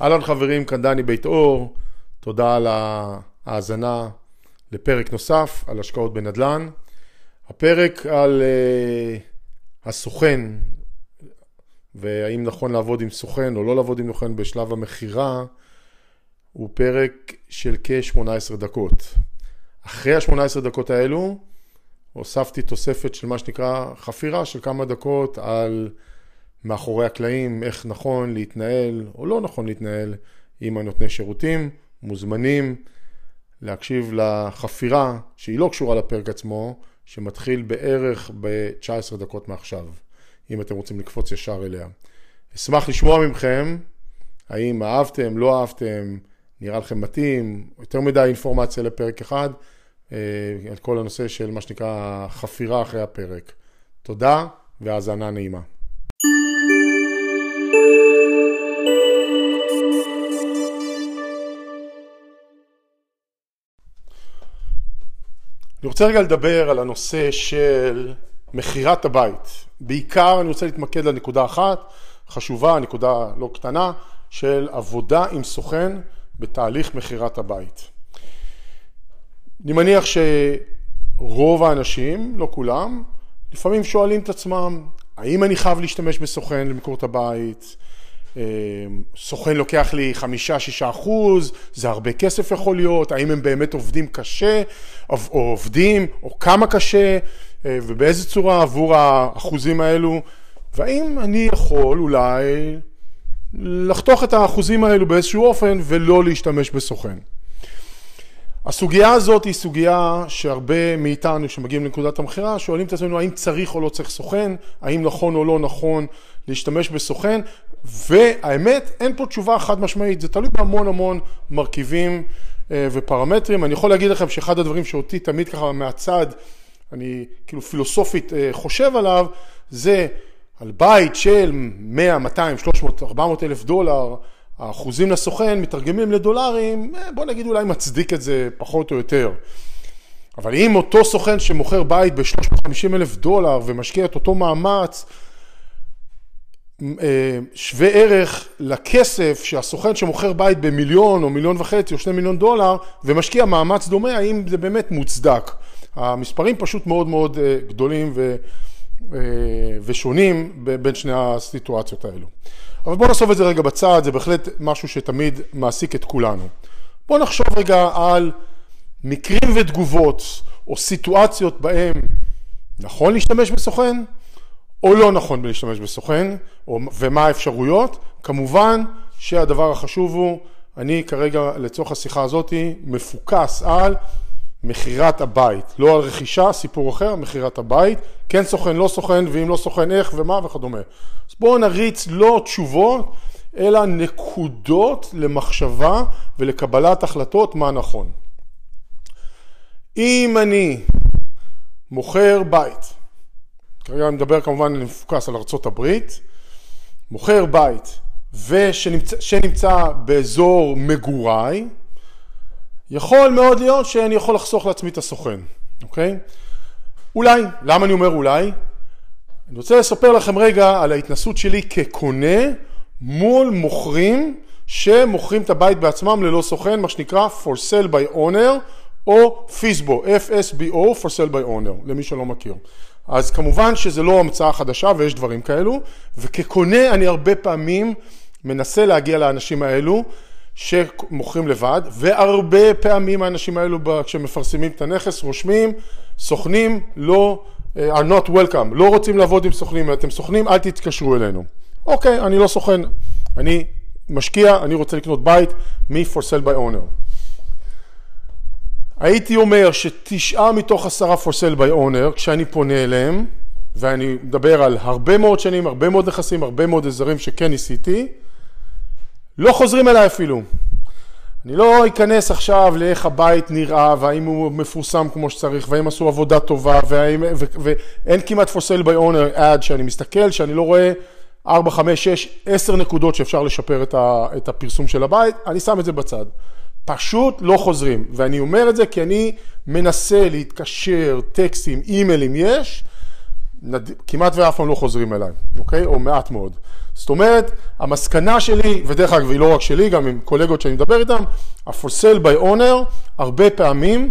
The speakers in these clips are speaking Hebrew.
אהלן חברים, כאן דני בית אור, תודה על ההאזנה לפרק נוסף על השקעות בנדל"ן. הפרק על uh, הסוכן, והאם נכון לעבוד עם סוכן או לא לעבוד עם סוכן בשלב המכירה, הוא פרק של כ-18 דקות. אחרי ה-18 דקות האלו, הוספתי תוספת של מה שנקרא חפירה של כמה דקות על מאחורי הקלעים, איך נכון להתנהל או לא נכון להתנהל עם הנותני שירותים, מוזמנים להקשיב לחפירה שהיא לא קשורה לפרק עצמו, שמתחיל בערך ב-19 דקות מעכשיו, אם אתם רוצים לקפוץ ישר אליה. אשמח לשמוע מכם, האם אהבתם, לא אהבתם, נראה לכם מתאים, יותר מדי אינפורמציה לפרק אחד, אה, על כל הנושא של מה שנקרא חפירה אחרי הפרק. תודה והאזנה נעימה. רוצה רגע לדבר על הנושא של מכירת הבית. בעיקר אני רוצה להתמקד לנקודה אחת, חשובה, נקודה לא קטנה, של עבודה עם סוכן בתהליך מכירת הבית. אני מניח שרוב האנשים, לא כולם, לפעמים שואלים את עצמם, האם אני חייב להשתמש בסוכן למכור את הבית? אה, סוכן לוקח לי חמישה, שישה אחוז, זה הרבה כסף יכול להיות, האם הם באמת עובדים קשה, או עובדים, או כמה קשה, אה, ובאיזה צורה עבור האחוזים האלו, והאם אני יכול אולי לחתוך את האחוזים האלו באיזשהו אופן ולא להשתמש בסוכן. הסוגיה הזאת היא סוגיה שהרבה מאיתנו שמגיעים לנקודת המכירה שואלים את עצמנו האם צריך או לא צריך סוכן, האם נכון או לא נכון להשתמש בסוכן והאמת אין פה תשובה חד משמעית, זה תלוי בהמון המון מרכיבים אה, ופרמטרים. אני יכול להגיד לכם שאחד הדברים שאותי תמיד ככה מהצד, אני כאילו פילוסופית אה, חושב עליו, זה על בית של 100, 200, 300, 400 אלף דולר, האחוזים לסוכן מתרגמים לדולרים, אה, בוא נגיד אולי מצדיק את זה פחות או יותר. אבל אם אותו סוכן שמוכר בית ב-350 אלף דולר ומשקיע את אותו מאמץ, אה, שווה ערך לכסף שהסוכן שמוכר בית במיליון או מיליון וחצי או שני מיליון דולר ומשקיע מאמץ דומה, האם זה באמת מוצדק. המספרים פשוט מאוד מאוד אה, גדולים ו, ושונים בין שני הסיטואציות האלו. אבל בואו נחשוב את זה רגע בצד, זה בהחלט משהו שתמיד מעסיק את כולנו. בואו נחשוב רגע על מקרים ותגובות או סיטואציות בהם נכון להשתמש בסוכן או לא נכון להשתמש בסוכן, או, ומה האפשרויות. כמובן שהדבר החשוב הוא, אני כרגע לצורך השיחה הזאת מפוקס על מכירת הבית, לא על רכישה, סיפור אחר, מכירת הבית, כן סוכן, לא סוכן, ואם לא סוכן איך ומה וכדומה. אז בואו נריץ לא תשובות, אלא נקודות למחשבה ולקבלת החלטות מה נכון. אם אני מוכר בית, כרגע אני מדבר כמובן, אני מפוקס על ארה"ב, מוכר בית ושנמצא באזור מגוריי, יכול מאוד להיות שאני יכול לחסוך לעצמי את הסוכן, אוקיי? אולי, למה אני אומר אולי? אני רוצה לספר לכם רגע על ההתנסות שלי כקונה מול מוכרים שמוכרים את הבית בעצמם ללא סוכן, מה שנקרא for sale by owner או FISBO, FSBO, for sale by owner, למי שלא מכיר. אז כמובן שזה לא המצאה חדשה ויש דברים כאלו, וכקונה אני הרבה פעמים מנסה להגיע לאנשים האלו שמוכרים לבד, והרבה פעמים האנשים האלו כשמפרסמים את הנכס רושמים, סוכנים לא, אה, are not welcome, לא רוצים לעבוד עם סוכנים, אתם סוכנים אל תתקשרו אלינו. אוקיי, אני לא סוכן, אני משקיע, אני רוצה לקנות בית מ-for sale by owner. הייתי אומר שתשעה מתוך עשרה for sale by owner, כשאני פונה אליהם, ואני מדבר על הרבה מאוד שנים, הרבה מאוד נכסים, הרבה מאוד אזורים שכן ניסיתי, לא חוזרים אליי אפילו. אני לא אכנס עכשיו לאיך הבית נראה, והאם הוא מפורסם כמו שצריך, והאם עשו עבודה טובה, והאם, ו, ו, ואין כמעט for sale by owner ad שאני מסתכל, שאני לא רואה 4, 5, 6, 10 נקודות שאפשר לשפר את, ה, את הפרסום של הבית, אני שם את זה בצד. פשוט לא חוזרים, ואני אומר את זה כי אני מנסה להתקשר, טקסטים, אימיילים יש, נד... כמעט ואף פעם לא חוזרים אליי, אוקיי? או מעט מאוד. זאת אומרת, המסקנה שלי, ודרך אגב, היא לא רק שלי, גם עם קולגות שאני מדבר איתם, ה-for sale by owner, הרבה פעמים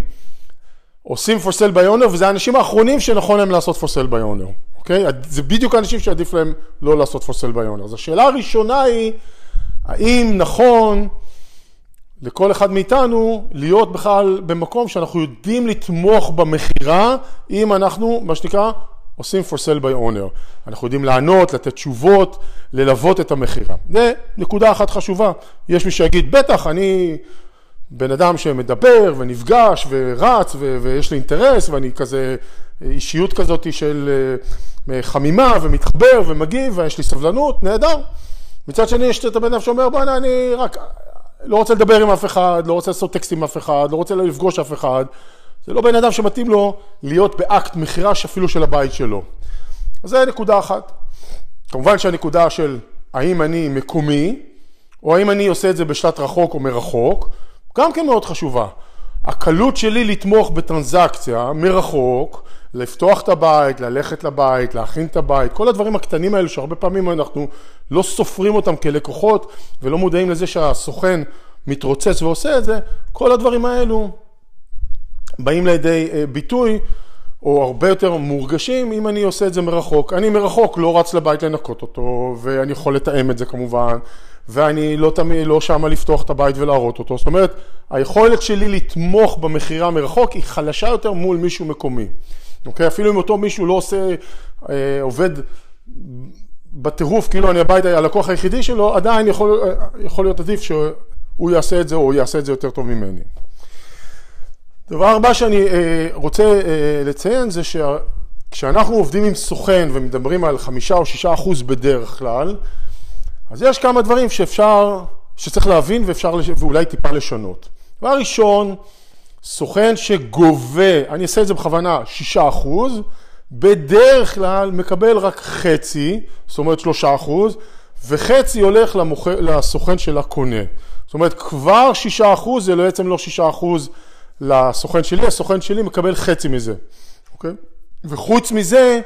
עושים for sale by owner, וזה האנשים האחרונים שנכון להם לעשות for sale by owner, אוקיי? זה בדיוק האנשים שעדיף להם לא לעשות for sale by owner. אז השאלה הראשונה היא, האם נכון לכל אחד מאיתנו להיות בכלל במקום שאנחנו יודעים לתמוך במכירה, אם אנחנו, מה שנקרא, עושים for sale by owner. אנחנו יודעים לענות, לתת תשובות, ללוות את המכירה. זה נקודה אחת חשובה. יש מי שיגיד, בטח, אני בן אדם שמדבר ונפגש ורץ ו- ויש לי אינטרס ואני כזה אישיות כזאת של אה, חמימה ומתחבר ומגיב ויש לי סבלנות, נהדר. מצד שני יש את הבן אדם שאומר, בוא'נה, אני רק לא רוצה לדבר עם אף אחד, לא רוצה לעשות טקסט עם אף אחד, לא רוצה לפגוש אף אחד. זה לא בן אדם שמתאים לו להיות באקט מכירה אפילו של הבית שלו. אז זה נקודה אחת. כמובן שהנקודה של האם אני מקומי, או האם אני עושה את זה בשלט רחוק או מרחוק, גם כן מאוד חשובה. הקלות שלי לתמוך בטרנזקציה מרחוק, לפתוח את הבית, ללכת לבית, להכין את הבית, כל הדברים הקטנים האלו שהרבה פעמים אנחנו לא סופרים אותם כלקוחות ולא מודעים לזה שהסוכן מתרוצץ ועושה את זה, כל הדברים האלו באים לידי אה, ביטוי או הרבה יותר מורגשים אם אני עושה את זה מרחוק. אני מרחוק לא רץ לבית לנקות אותו ואני יכול לתאם את זה כמובן ואני לא תמיד, לא שמה לפתוח את הבית ולהראות אותו. זאת אומרת, היכולת שלי לתמוך במכירה מרחוק היא חלשה יותר מול מישהו מקומי. אוקיי? אפילו אם אותו מישהו לא עושה, אה, עובד בטירוף, כאילו אני הבית הלקוח היחידי שלו, עדיין יכול, אה, יכול להיות עדיף שהוא יעשה את זה או יעשה את זה יותר טוב ממני. דבר הבא שאני אה, רוצה אה, לציין זה שכשאנחנו עובדים עם סוכן ומדברים על חמישה או שישה אחוז בדרך כלל, אז יש כמה דברים שאפשר, שצריך להבין ואפשר, ואולי טיפה לשנות. דבר ראשון, סוכן שגובה, אני אעשה את זה בכוונה, שישה אחוז, בדרך כלל מקבל רק חצי, זאת אומרת שלושה אחוז, וחצי הולך למוכר, לסוכן של הקונה. זאת אומרת, כבר שישה אחוז זה בעצם לא שישה אחוז לסוכן שלי, הסוכן שלי מקבל חצי מזה, אוקיי? וחוץ מזה,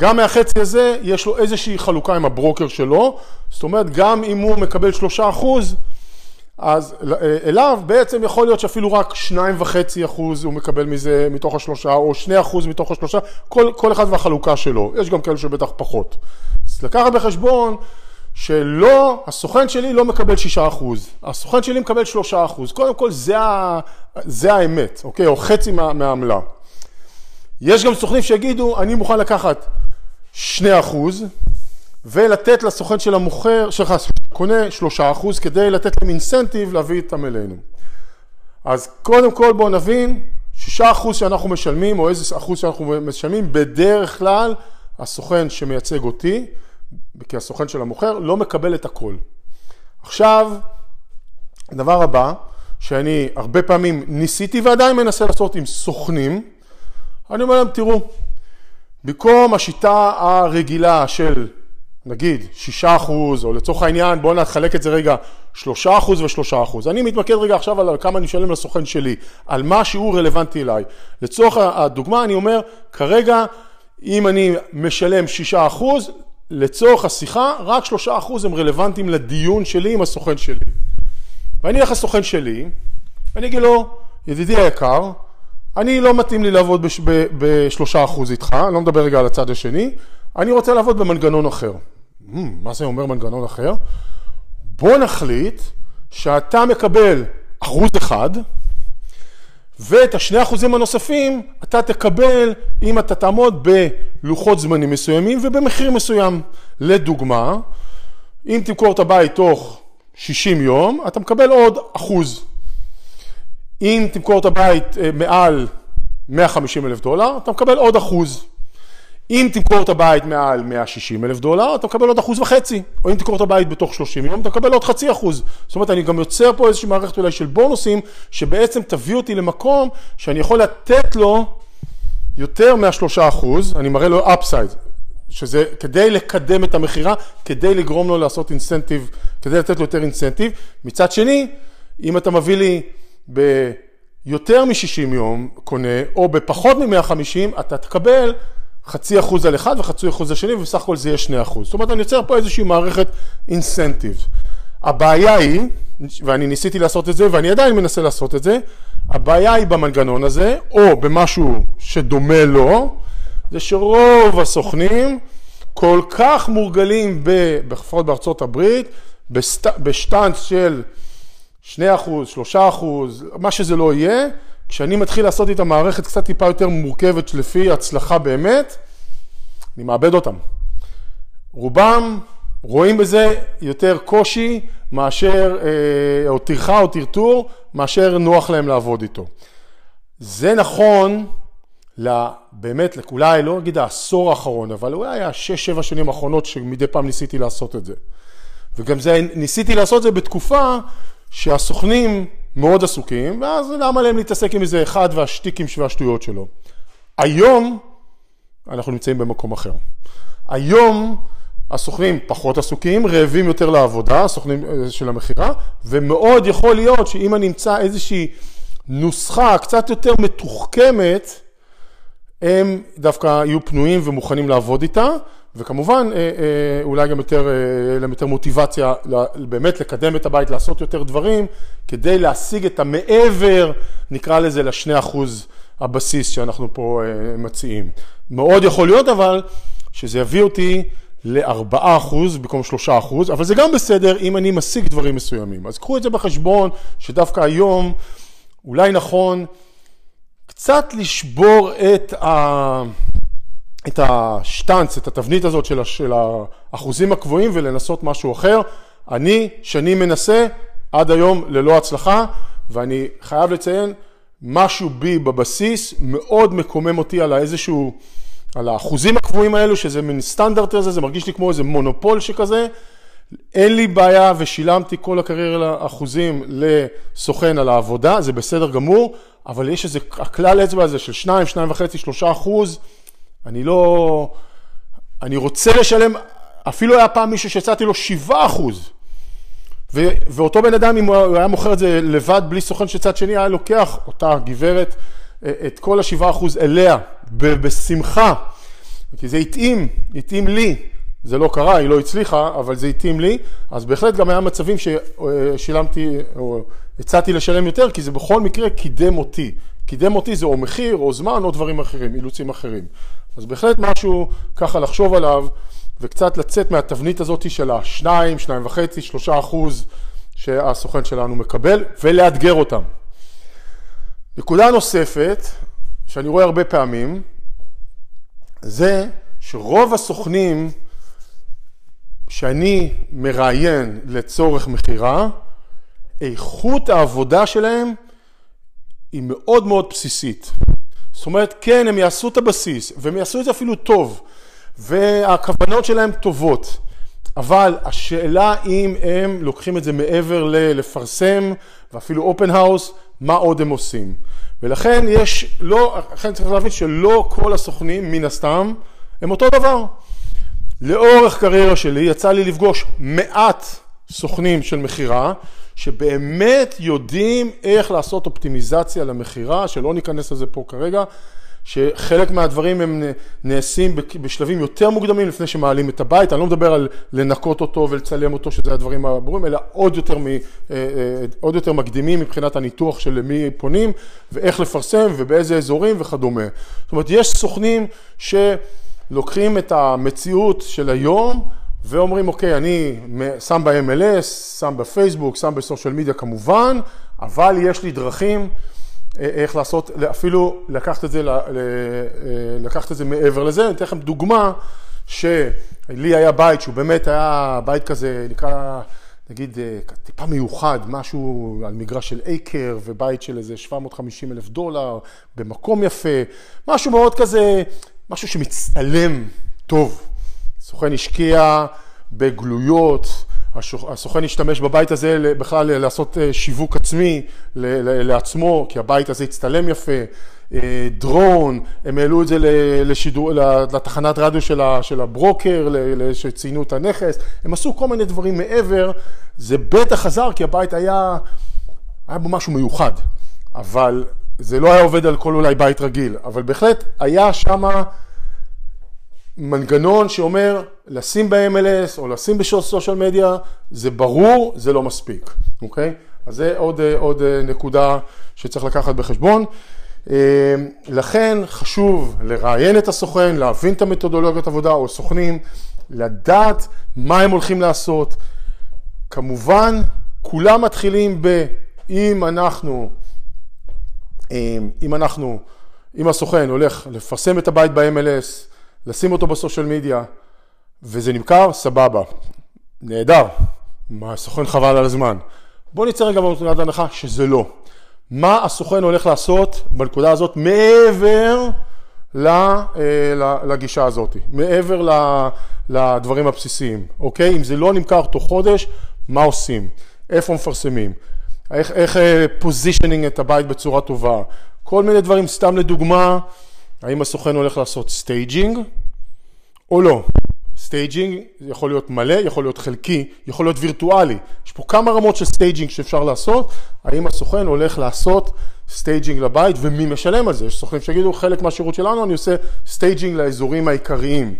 גם מהחצי הזה יש לו איזושהי חלוקה עם הברוקר שלו, זאת אומרת גם אם הוא מקבל שלושה אחוז, אז אליו בעצם יכול להיות שאפילו רק שניים וחצי אחוז הוא מקבל מזה מתוך השלושה, או שני אחוז מתוך השלושה, כל, כל אחד והחלוקה שלו, יש גם כאלה שבטח פחות. אז לקחת בחשבון שלא, הסוכן שלי לא מקבל שישה אחוז, הסוכן שלי מקבל שלושה אחוז, קודם כל זה, ה, זה האמת, אוקיי, או חצי מה, מהעמלה. יש גם סוכנים שיגידו, אני מוכן לקחת שני אחוז, ולתת לסוכן של המוכר, שלך, קונה שלושה אחוז, כדי לתת להם אינסנטיב להביא אותם אלינו. אז קודם כל בואו נבין, שישה אחוז שאנחנו משלמים, או איזה אחוז שאנחנו משלמים, בדרך כלל הסוכן שמייצג אותי, כי הסוכן של המוכר, לא מקבל את הכל. עכשיו, הדבר הבא, שאני הרבה פעמים ניסיתי ועדיין מנסה לעשות עם סוכנים, אני אומר להם, תראו, במקום השיטה הרגילה של נגיד שישה אחוז, או לצורך העניין בואו נחלק את זה רגע שלושה אחוז ושלושה אחוז. אני מתמקד רגע עכשיו על כמה אני משלם לסוכן שלי, על מה שהוא רלוונטי אליי. לצורך הדוגמה אני אומר, כרגע אם אני משלם שישה אחוז, לצורך השיחה רק שלושה אחוז הם רלוונטיים לדיון שלי עם הסוכן שלי. ואני אלך לסוכן שלי, ואני אגיד לו, ידידי היקר, אני לא מתאים לי לעבוד בשלושה אחוז איתך, אני לא מדבר רגע על הצד השני, אני רוצה לעבוד במנגנון אחר. Hmm, מה זה אומר מנגנון אחר? בוא נחליט שאתה מקבל אחוז אחד, ואת השני אחוזים הנוספים אתה תקבל אם אתה תעמוד בלוחות זמנים מסוימים ובמחיר מסוים. לדוגמה, אם תמכור את הבית תוך 60 יום, אתה מקבל עוד אחוז. אם תמכור את הבית אה, מעל 150 אלף דולר, אתה מקבל עוד אחוז. אם תמכור את הבית מעל 160 אלף דולר, אתה מקבל עוד אחוז וחצי. או אם תמכור את הבית בתוך 30 יום, אתה מקבל עוד חצי אחוז. זאת אומרת, אני גם יוצר פה איזושהי מערכת אולי של בונוסים, שבעצם תביא אותי למקום שאני יכול לתת לו יותר מהשלושה אחוז, אני מראה לו אפסייד, שזה כדי לקדם את המכירה, כדי לגרום לו לעשות אינסנטיב, כדי לתת לו יותר אינסנטיב. מצד שני, אם אתה מביא לי ביותר מ-60 יום קונה, או בפחות מ-150, אתה תקבל חצי אחוז על אחד וחצי אחוז על שני, ובסך הכל זה יהיה שני אחוז. זאת אומרת, אני יוצר פה איזושהי מערכת אינסנטיב. הבעיה היא, ואני ניסיתי לעשות את זה, ואני עדיין מנסה לעשות את זה, הבעיה היא במנגנון הזה, או במשהו שדומה לו, זה שרוב הסוכנים כל כך מורגלים, לפחות בארצות הברית, בשטאנץ של 2%, 3%, מה שזה לא יהיה, כשאני מתחיל לעשות איתה מערכת קצת טיפה יותר מורכבת לפי הצלחה באמת, אני מאבד אותם. רובם רואים בזה יותר קושי מאשר, אה, או טרחה או טרטור, מאשר נוח להם לעבוד איתו. זה נכון באמת, אולי לא אגיד העשור האחרון, אבל אולי היה שש, שבע שנים האחרונות שמדי פעם ניסיתי לעשות את זה. וגם זה, ניסיתי לעשות את זה בתקופה שהסוכנים מאוד עסוקים, ואז למה להם להתעסק עם איזה אחד והשטיקים והשטויות שלו. היום אנחנו נמצאים במקום אחר. היום הסוכנים פחות עסוקים, רעבים יותר לעבודה, הסוכנים אה, של המכירה, ומאוד יכול להיות שאם אני אמצא איזושהי נוסחה קצת יותר מתוחכמת, הם דווקא יהיו פנויים ומוכנים לעבוד איתה, וכמובן אה, אה, אולי גם יותר, להם יותר מוטיבציה באמת לקדם את הבית, לעשות יותר דברים, כדי להשיג את המעבר, נקרא לזה, לשני אחוז הבסיס שאנחנו פה מציעים. מאוד יכול להיות אבל שזה יביא אותי ל-4% במקום 3%, אבל זה גם בסדר אם אני משיג דברים מסוימים. אז קחו את זה בחשבון, שדווקא היום אולי נכון קצת לשבור את, ה... את השטנץ, את התבנית הזאת של, האחוזים הקבועים ולנסות משהו אחר. אני שנים מנסה, עד היום ללא הצלחה, ואני חייב לציין, משהו בי בבסיס מאוד מקומם אותי על איזשהו... על האחוזים הקבועים האלו, שזה מין סטנדרט הזה, זה מרגיש לי כמו איזה מונופול שכזה. אין לי בעיה ושילמתי כל הקריירה אחוזים לסוכן על העבודה, זה בסדר גמור, אבל יש איזה, הכלל אצבע הזה של 2, 2.5, 3 אחוז, אני לא... אני רוצה לשלם, אפילו היה פעם מישהו שהצעתי לו 7 אחוז. ו, ואותו בן אדם, אם הוא היה מוכר את זה לבד, בלי סוכן של צד שני, היה לוקח אותה גברת, את כל השבעה אחוז אליה, בשמחה, כי זה התאים, התאים לי. זה לא קרה, היא לא הצליחה, אבל זה התאים לי, אז בהחלט גם היה מצבים ששילמתי, או הצעתי לשלם יותר, כי זה בכל מקרה קידם אותי. קידם אותי זה או מחיר, או זמן, או דברים אחרים, אילוצים אחרים. אז בהחלט משהו ככה לחשוב עליו, וקצת לצאת מהתבנית הזאת של השניים, שניים וחצי, שלושה אחוז שהסוכן שלנו מקבל, ולאתגר אותם. נקודה נוספת, שאני רואה הרבה פעמים, זה שרוב הסוכנים שאני מראיין לצורך מכירה, איכות העבודה שלהם היא מאוד מאוד בסיסית. זאת אומרת, כן, הם יעשו את הבסיס, והם יעשו את זה אפילו טוב, והכוונות שלהם טובות, אבל השאלה אם הם לוקחים את זה מעבר ללפרסם, ואפילו אופן האוס, מה עוד הם עושים. ולכן יש, לא, לכן צריך להבין שלא כל הסוכנים, מן הסתם, הם אותו דבר. לאורך קריירה שלי יצא לי לפגוש מעט סוכנים של מכירה, שבאמת יודעים איך לעשות אופטימיזציה למכירה, שלא ניכנס לזה פה כרגע, שחלק מהדברים הם נעשים בשלבים יותר מוקדמים לפני שמעלים את הבית, אני לא מדבר על לנקות אותו ולצלם אותו, שזה הדברים הברורים, אלא עוד יותר, מ, אה, אה, עוד יותר מקדימים מבחינת הניתוח של למי פונים ואיך לפרסם ובאיזה אזורים וכדומה. זאת אומרת, יש סוכנים שלוקחים את המציאות של היום ואומרים, אוקיי, אני שם ב-MLS, שם בפייסבוק, שם בסושיאל מדיה כמובן, אבל יש לי דרכים איך לעשות, אפילו לקחת את זה, אה, לקחת את זה מעבר לזה. אני אתן לכם דוגמה שלי היה בית שהוא באמת היה בית כזה, נקרא, נגיד, אה, טיפה מיוחד, משהו על מגרש של אייקר ובית של איזה 750 אלף דולר, במקום יפה, משהו מאוד כזה, משהו שמצטלם טוב. סוכן השקיע בגלויות, הסוכן השתמש בבית הזה בכלל לעשות אה, שיווק עצמי לעצמו, כי הבית הזה הצטלם יפה, אה, דרון, הם העלו את זה לשידור, לתחנת רדיו של הברוקר, שציינו את הנכס, הם עשו כל מיני דברים מעבר, זה בטח עזר כי הבית היה, היה בו משהו מיוחד, אבל זה לא היה עובד על כל אולי בית רגיל, אבל בהחלט היה שמה מנגנון שאומר לשים ב-MLS או לשים בסושיאל מדיה, זה ברור, זה לא מספיק, אוקיי? אז זה עוד, עוד נקודה שצריך לקחת בחשבון. לכן חשוב לראיין את הסוכן, להבין את המתודולוגיות עבודה או סוכנים, לדעת מה הם הולכים לעשות. כמובן, כולם מתחילים ב... אם אנחנו, אם אנחנו, אם הסוכן הולך לפרסם את הבית ב-MLS, לשים אותו בסושיאל מדיה, וזה נמכר, סבבה, נהדר, הסוכן חבל על הזמן. בואו נצא רגע בנקודת ההנחה שזה לא. מה הסוכן הולך לעשות בנקודה הזאת מעבר אה, לגישה הזאת, מעבר לדברים הבסיסיים, אוקיי? אם זה לא נמכר תוך חודש, מה עושים? איפה מפרסמים? איך positioning אה, את הבית בצורה טובה? כל מיני דברים, סתם לדוגמה, האם הסוכן הולך לעשות staging או לא? staging יכול להיות מלא, יכול להיות חלקי, יכול להיות וירטואלי. יש פה כמה רמות של staging שאפשר לעשות, האם הסוכן הולך לעשות staging לבית ומי משלם על זה? יש סוכנים שיגידו חלק מהשירות שלנו אני עושה staging לאזורים העיקריים.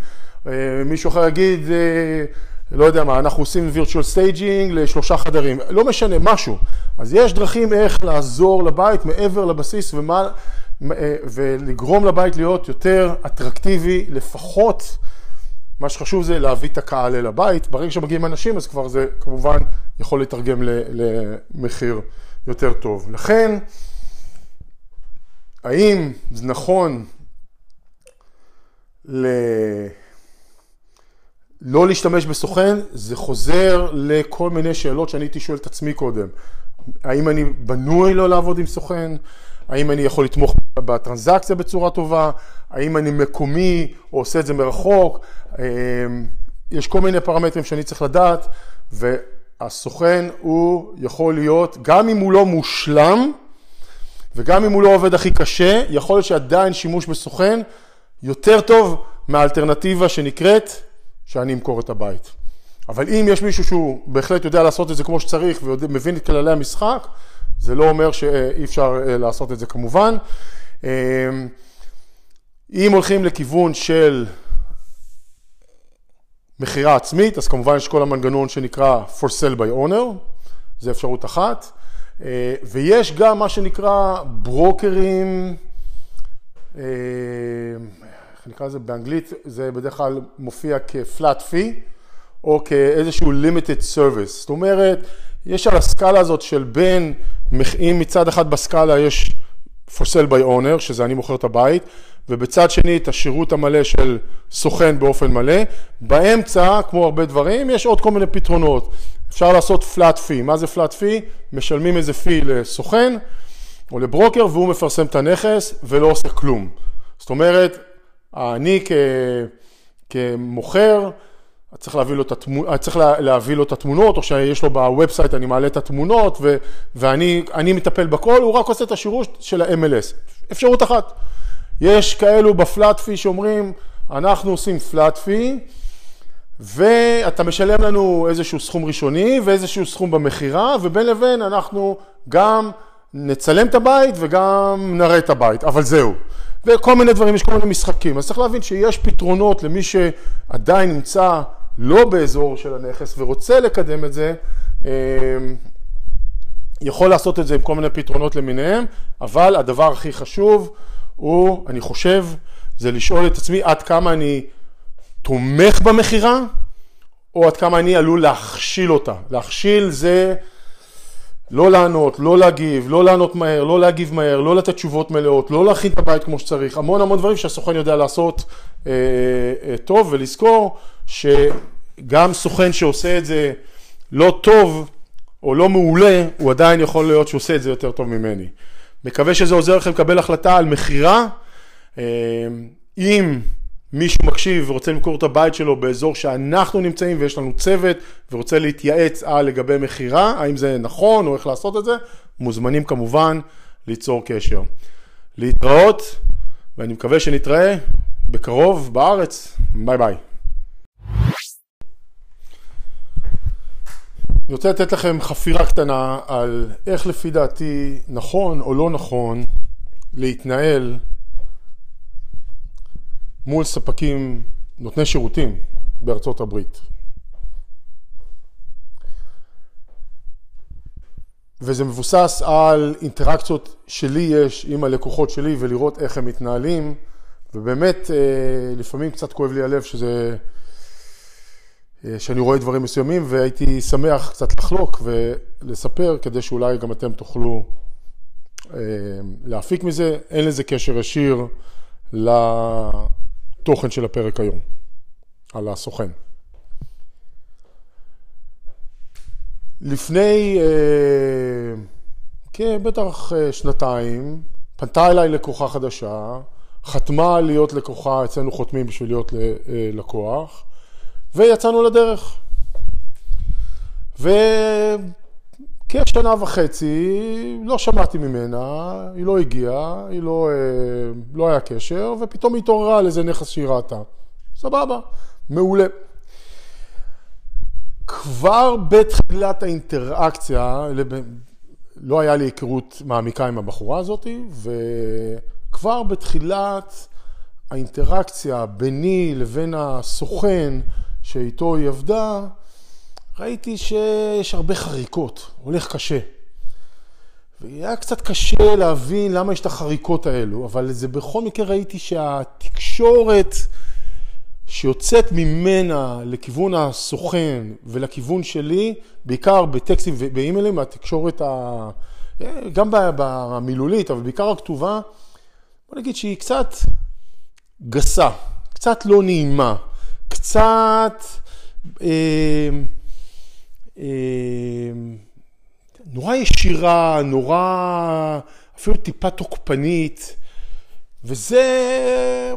אה, מישהו אחר יגיד, אה, לא יודע מה, אנחנו עושים virtual staging לשלושה חדרים, לא משנה, משהו. אז יש דרכים איך לעזור לבית מעבר לבסיס ומה, ולגרום לבית להיות יותר אטרקטיבי, לפחות מה שחשוב זה להביא את הקהל אל הבית, ברגע שמגיעים אנשים אז כבר זה כמובן יכול לתרגם למחיר יותר טוב. לכן, האם זה נכון ל... לא להשתמש בסוכן, זה חוזר לכל מיני שאלות שאני הייתי שואל את עצמי קודם. האם אני בנוי לא לעבוד עם סוכן? האם אני יכול לתמוך בטרנזקציה בצורה טובה? האם אני מקומי או עושה את זה מרחוק? אמ, יש כל מיני פרמטרים שאני צריך לדעת, והסוכן הוא יכול להיות, גם אם הוא לא מושלם, וגם אם הוא לא עובד הכי קשה, יכול להיות שעדיין שימוש בסוכן יותר טוב מהאלטרנטיבה שנקראת שאני אמכור את הבית. אבל אם יש מישהו שהוא בהחלט יודע לעשות את זה כמו שצריך ומבין את כללי המשחק, זה לא אומר שאי אפשר אה, לעשות את זה כמובן. אמ, אם הולכים לכיוון של מכירה עצמית, אז כמובן יש כל המנגנון שנקרא for sale by owner, זה אפשרות אחת. אה, ויש גם מה שנקרא ברוקרים, אה, איך נקרא לזה באנגלית, זה בדרך כלל מופיע כ-flat fee או כאיזשהו limited service. זאת אומרת, יש על הסקאלה הזאת של בין, אם מצד אחד בסקאלה יש for sale by owner, שזה אני מוכר את הבית, ובצד שני את השירות המלא של סוכן באופן מלא. באמצע, כמו הרבה דברים, יש עוד כל מיני פתרונות. אפשר לעשות flat fee. מה זה flat fee? משלמים איזה fee לסוכן או לברוקר והוא מפרסם את הנכס ולא עושה כלום. זאת אומרת, אני כ... כמוכר, צריך להביא, לו את התמונות, צריך להביא לו את התמונות, או שיש לו ב website, אני מעלה את התמונות, ו, ואני מטפל בכל, הוא רק עושה את השירות של ה-MLS. אפשרות אחת. יש כאלו בפלאט פי שאומרים, אנחנו עושים פלאט פי, ואתה משלם לנו איזשהו סכום ראשוני ואיזשהו סכום במכירה, ובין לבין אנחנו גם נצלם את הבית וגם נראה את הבית, אבל זהו. וכל מיני דברים, יש כל מיני משחקים. אז צריך להבין שיש פתרונות למי שעדיין נמצא לא באזור של הנכס ורוצה לקדם את זה, אמ, יכול לעשות את זה עם כל מיני פתרונות למיניהם, אבל הדבר הכי חשוב הוא, אני חושב, זה לשאול את עצמי עד כמה אני תומך במכירה, או עד כמה אני עלול להכשיל אותה. להכשיל זה לא לענות, לא להגיב, לא לענות מהר, לא להגיב מהר, לא לתת תשובות מלאות, לא להכין את הבית כמו שצריך, המון המון דברים שהסוכן יודע לעשות אה, אה, טוב, ולזכור שגם סוכן שעושה את זה לא טוב או לא מעולה, הוא עדיין יכול להיות שהוא עושה את זה יותר טוב ממני. מקווה שזה עוזר לכם לקבל החלטה על מכירה. אה, אם מישהו מקשיב ורוצה למכור את הבית שלו באזור שאנחנו נמצאים ויש לנו צוות ורוצה להתייעץ על לגבי מכירה, האם זה נכון או איך לעשות את זה, מוזמנים כמובן ליצור קשר. להתראות, ואני מקווה שנתראה בקרוב בארץ. ביי ביי. אני רוצה לתת לכם חפירה קטנה על איך לפי דעתי נכון או לא נכון להתנהל מול ספקים נותני שירותים בארצות הברית. וזה מבוסס על אינטראקציות שלי יש עם הלקוחות שלי ולראות איך הם מתנהלים, ובאמת אה, לפעמים קצת כואב לי הלב שזה, שאני רואה דברים מסוימים, והייתי שמח קצת לחלוק ולספר כדי שאולי גם אתם תוכלו אה, להפיק מזה. אין לזה קשר ישיר לתוכן של הפרק היום, על הסוכן. לפני, כן, בטח אה, שנתיים, פנתה אליי לקוחה חדשה, חתמה להיות לקוחה, אצלנו חותמים בשביל להיות לקוח, ויצאנו לדרך. וכשנה וחצי לא שמעתי ממנה, היא לא הגיעה, היא לא, לא היה קשר, ופתאום היא התעוררה על איזה נכס שהיא ראתה. סבבה, מעולה. כבר בתחילת האינטראקציה, לא היה לי היכרות מעמיקה עם הבחורה הזאת, וכבר בתחילת האינטראקציה ביני לבין הסוכן שאיתו היא עבדה, ראיתי שיש הרבה חריקות, הולך קשה. והיה קצת קשה להבין למה יש את החריקות האלו, אבל זה בכל מקרה ראיתי שהתקשורת... שיוצאת ממנה לכיוון הסוכן ולכיוון שלי, בעיקר בטקסטים ובאימיילים, התקשורת, ה... גם במילולית, אבל בעיקר הכתובה, בוא נגיד שהיא קצת גסה, קצת לא נעימה, קצת אה, אה, נורא ישירה, נורא אפילו טיפה תוקפנית, וזה...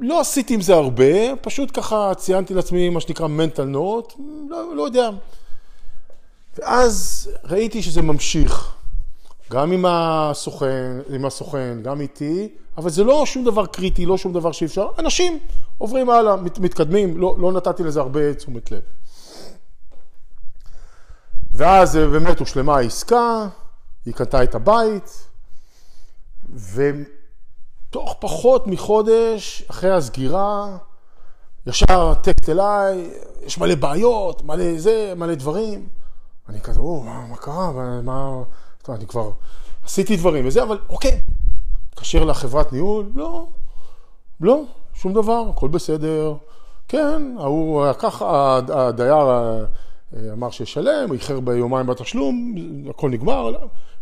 לא עשיתי עם זה הרבה, פשוט ככה ציינתי לעצמי מה שנקרא mental note, לא, לא יודע. ואז ראיתי שזה ממשיך, גם עם הסוכן, עם הסוכן, גם איתי, אבל זה לא שום דבר קריטי, לא שום דבר שאי אפשר, אנשים עוברים הלאה, מת, מתקדמים, לא, לא נתתי לזה הרבה תשומת לב. ואז באמת הושלמה העסקה, היא קנתה את הבית, ו... תוך פחות מחודש, אחרי הסגירה, ישר טקסט אליי, יש מלא בעיות, מלא זה, מלא דברים. אני כזה, או, מה, מה קרה? מה... אני כבר עשיתי דברים וזה, אבל אוקיי. מתקשר לחברת ניהול, לא, לא, שום דבר, הכל בסדר. כן, ההוא, ככה, הדייר אה, אמר שישלם, איחר ביומיים בתשלום, הכל נגמר,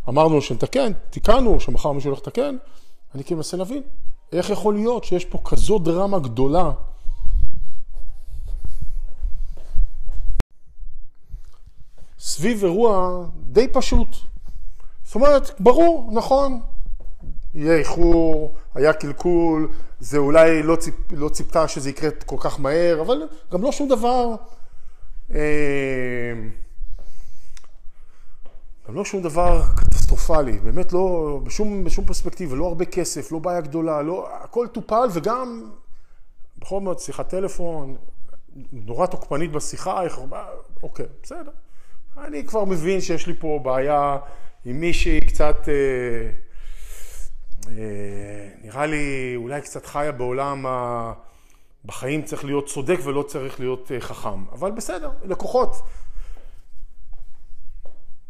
אמרנו שנתקן, תיקנו, שמחר מישהו הולך לתקן. אני כאילו מנסה להבין, איך יכול להיות שיש פה כזו דרמה גדולה? סביב אירוע די פשוט. זאת אומרת, ברור, נכון, יהיה איחור, היה קלקול, זה אולי לא, ציפ, לא ציפתה שזה יקרה כל כך מהר, אבל גם לא שום דבר, אה, גם לא שום דבר קטסטרופלי, באמת לא, בשום, בשום פרספקטיבה, לא הרבה כסף, לא בעיה גדולה, לא, הכל טופל וגם, בכל זאת, שיחת טלפון, נורא תוקפנית בשיחה, איך, אוקיי, בסדר. אני כבר מבין שיש לי פה בעיה עם מישהי קצת, אה, אה, נראה לי אולי קצת חיה בעולם ה... בחיים צריך להיות צודק ולא צריך להיות אה, חכם, אבל בסדר, לקוחות.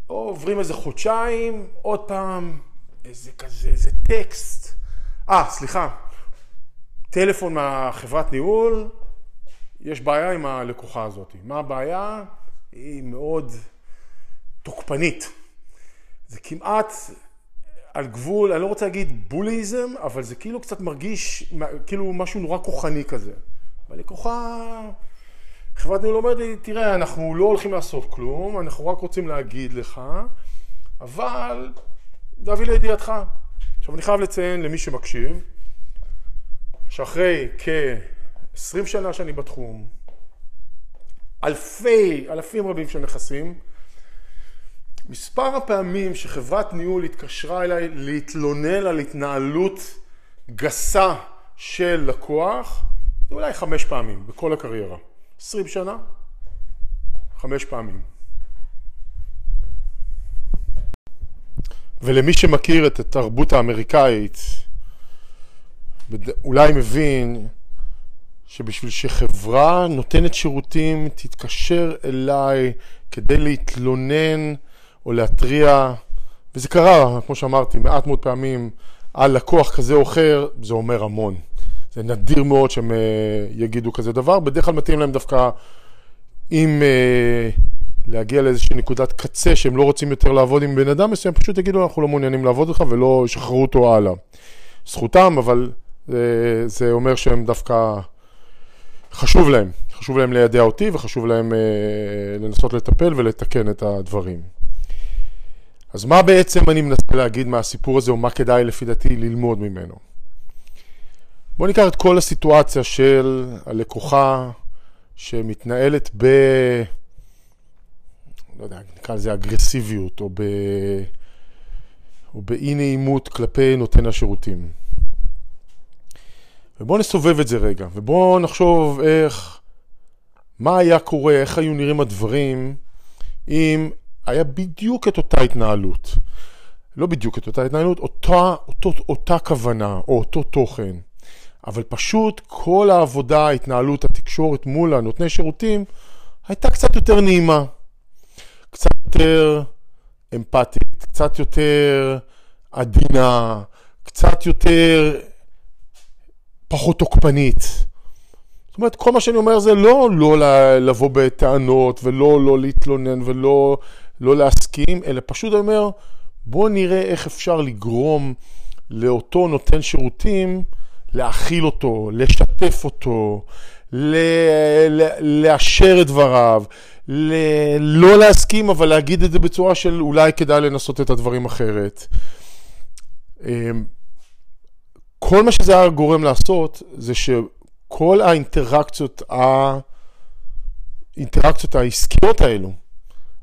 עוברים איזה חודשיים, עוד פעם, איזה כזה, איזה טקסט. אה, סליחה, טלפון מהחברת ניהול, יש בעיה עם הלקוחה הזאת. מה הבעיה? היא מאוד תוקפנית. זה כמעט על גבול, אני לא רוצה להגיד בוליזם, אבל זה כאילו קצת מרגיש, כאילו משהו נורא כוחני כזה. והלקוחה... חברת ניהול אומרת לי, תראה, אנחנו לא הולכים לעשות כלום, אנחנו רק רוצים להגיד לך, אבל להביא לידיעתך. עכשיו, אני חייב לציין למי שמקשיב, שאחרי כ-20 שנה שאני בתחום, אלפי, אלפים רבים של נכסים, מספר הפעמים שחברת ניהול התקשרה אליי להתלונן על התנהלות גסה של לקוח, זה אולי חמש פעמים בכל הקריירה. עשרים שנה, חמש פעמים. ולמי שמכיר את התרבות האמריקאית, אולי מבין שבשביל שחברה נותנת שירותים תתקשר אליי כדי להתלונן או להתריע, וזה קרה, כמו שאמרתי, מעט מאוד פעמים על לקוח כזה או אחר, זה אומר המון. זה נדיר מאוד שהם אה, יגידו כזה דבר, בדרך כלל מתאים להם דווקא אם אה, להגיע לאיזושהי נקודת קצה שהם לא רוצים יותר לעבוד עם בן אדם מסוים, פשוט יגידו אנחנו לא מעוניינים לעבוד איתך ולא ישחררו אותו הלאה. זכותם, אבל זה, זה אומר שהם דווקא, חשוב להם, חשוב להם לידע אותי וחשוב להם אה, לנסות לטפל ולתקן את הדברים. אז מה בעצם אני מנסה להגיד מהסיפור הזה, או מה כדאי לפי דעתי ללמוד ממנו? בואו ניקח את כל הסיטואציה של הלקוחה שמתנהלת ב... לא יודע, נקרא לזה אגרסיביות, או, ב... או באי נעימות כלפי נותן השירותים. ובואו נסובב את זה רגע, ובואו נחשוב איך, מה היה קורה, איך היו נראים הדברים, אם היה בדיוק את אותה התנהלות. לא בדיוק את אותה התנהלות, אותה, אותו, אותה כוונה, או אותו תוכן. אבל פשוט כל העבודה, ההתנהלות, התקשורת מול הנותני שירותים, הייתה קצת יותר נעימה. קצת יותר אמפתית, קצת יותר עדינה, קצת יותר פחות תוקפנית. זאת אומרת, כל מה שאני אומר זה לא לא לבוא בטענות ולא לא להתלונן ולא לא להסכים, אלא פשוט אומר, בוא נראה איך אפשר לגרום לאותו נותן שירותים להכיל אותו, לשתף אותו, לאשר את דבריו, לא להסכים, אבל להגיד את זה בצורה של אולי כדאי לנסות את הדברים אחרת. אמ, כל מה שזה היה גורם לעשות, זה שכל האינטראקציות, האינטראקציות העסקיות האלו,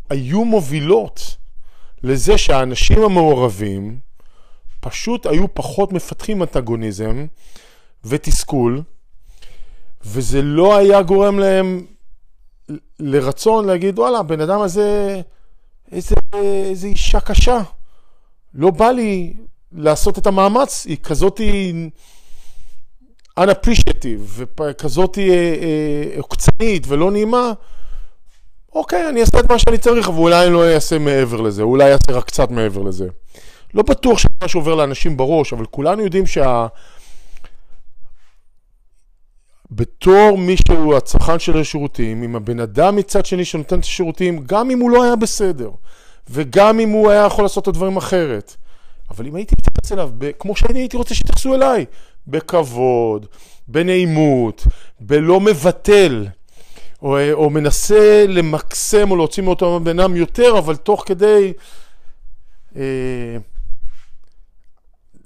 היו מובילות לזה שהאנשים המעורבים פשוט היו פחות מפתחים אנטגוניזם ותסכול, וזה לא היה גורם להם לרצון להגיד, וואלה, הבן אדם הזה, איזה, איזה אישה קשה. לא בא לי לעשות את המאמץ, היא כזאת unappreciative, וכזאת אה, אה, עוקצנית ולא נעימה. אוקיי, אני אעשה את מה שאני צריך, ואולי אני לא אעשה מעבר לזה, אולי אעשה רק קצת מעבר לזה. לא בטוח שמה שעובר לאנשים בראש, אבל כולנו יודעים שה... בתור מי שהוא הצרכן של השירותים, עם הבן אדם מצד שני שנותן את השירותים, גם אם הוא לא היה בסדר, וגם אם הוא היה יכול לעשות את הדברים אחרת. אבל אם הייתי מתייחס אליו, ב- כמו שאני הייתי רוצה שיתייחסו אליי, בכבוד, בנעימות, בלא מבטל, או, או מנסה למקסם או להוציא מאותו אדם יותר, אבל תוך כדי אה,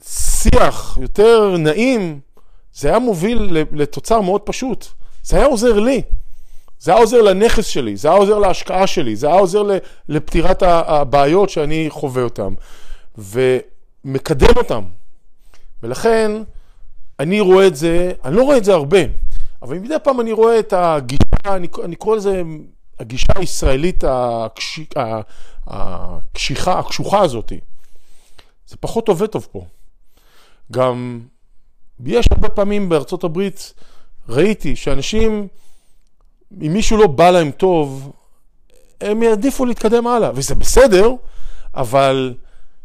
שיח יותר נעים, זה היה מוביל לתוצר מאוד פשוט. זה היה עוזר לי. זה היה עוזר לנכס שלי, זה היה עוזר להשקעה שלי, זה היה עוזר לפתירת הבעיות שאני חווה אותן, ומקדם אותן. ולכן, אני רואה את זה, אני לא רואה את זה הרבה, אבל מדי פעם אני רואה את הגישה, אני, אני קורא לזה הגישה הישראלית הקש, הקשיחה, הקשוחה הזאת. זה פחות עובד טוב פה. גם יש הרבה פעמים בארצות הברית, ראיתי שאנשים, אם מישהו לא בא להם טוב, הם יעדיפו להתקדם הלאה, וזה בסדר, אבל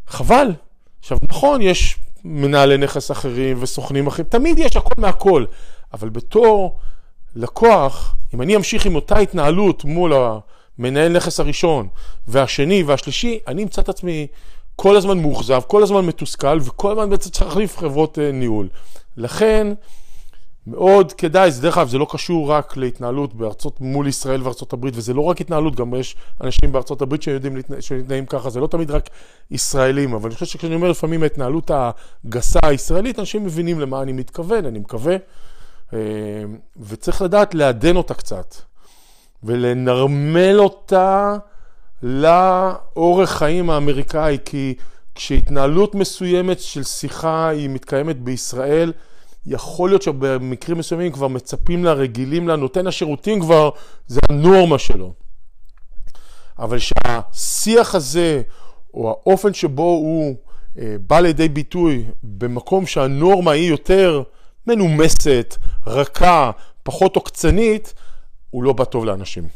חבל. עכשיו, נכון, יש מנהלי נכס אחרים וסוכנים אחרים, תמיד יש הכל מהכל, אבל בתור לקוח, אם אני אמשיך עם אותה התנהלות מול המנהל נכס הראשון והשני והשלישי, אני אמצא את עצמי כל הזמן מאוכזב, כל הזמן מתוסכל, וכל הזמן בעצם צריך להחליף חברות אה, ניהול. לכן, מאוד כדאי, זה דרך אגב, זה לא קשור רק להתנהלות בארצות, מול ישראל וארצות הברית, וזה לא רק התנהלות, גם יש אנשים בארצות הברית שיודעים, שמתנהלים ככה, זה לא תמיד רק ישראלים, אבל אני חושב שכשאני אומר לפעמים ההתנהלות הגסה הישראלית, אנשים מבינים למה אני מתכוון, אני מקווה, וצריך לדעת לעדן אותה קצת, ולנרמל אותה לאורך חיים האמריקאי, כי כשהתנהלות מסוימת של שיחה היא מתקיימת בישראל, יכול להיות שבמקרים מסוימים כבר מצפים לה, רגילים לה, נותן השירותים כבר, זה הנורמה שלו. אבל שהשיח הזה, או האופן שבו הוא אה, בא לידי ביטוי במקום שהנורמה היא יותר מנומסת, רכה, פחות עוקצנית, הוא לא בא טוב לאנשים.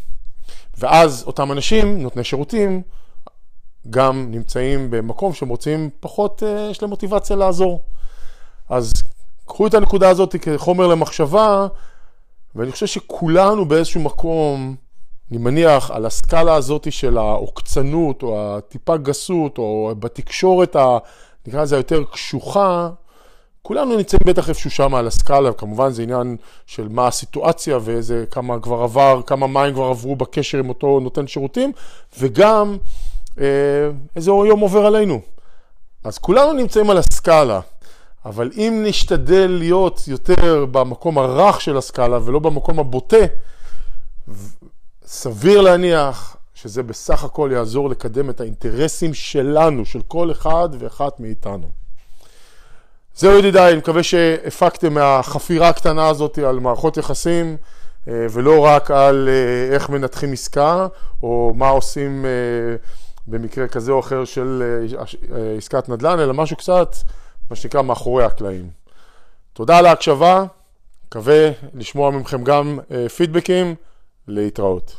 ואז אותם אנשים, נותני שירותים, גם נמצאים במקום שהם רוצים פחות, אה, יש להם מוטיבציה לעזור. אז קחו את הנקודה הזאת כחומר למחשבה, ואני חושב שכולנו באיזשהו מקום, אני מניח, על הסקאלה הזאת של העוקצנות, או הטיפה גסות, או בתקשורת, ה, נקרא לזה היותר קשוחה, כולנו נמצאים בטח איפשהו שם על הסקאלה, וכמובן זה עניין של מה הסיטואציה ואיזה, כמה כבר עבר, כמה מים כבר עברו בקשר עם אותו נותן שירותים, וגם אה, איזה יום עובר עלינו. אז כולנו נמצאים על הסקאלה, אבל אם נשתדל להיות יותר במקום הרך של הסקאלה ולא במקום הבוטה, סביר להניח שזה בסך הכל יעזור לקדם את האינטרסים שלנו, של כל אחד ואחת מאיתנו. זהו ידידיי, אני מקווה שהפקתם מהחפירה הקטנה הזאת על מערכות יחסים אה, ולא רק על אה, איך מנתחים עסקה או מה עושים אה, במקרה כזה או אחר של עסקת נדל"ן, אלא משהו קצת, מה שנקרא, מאחורי הקלעים. תודה על ההקשבה, מקווה לשמוע ממכם גם פידבקים, להתראות.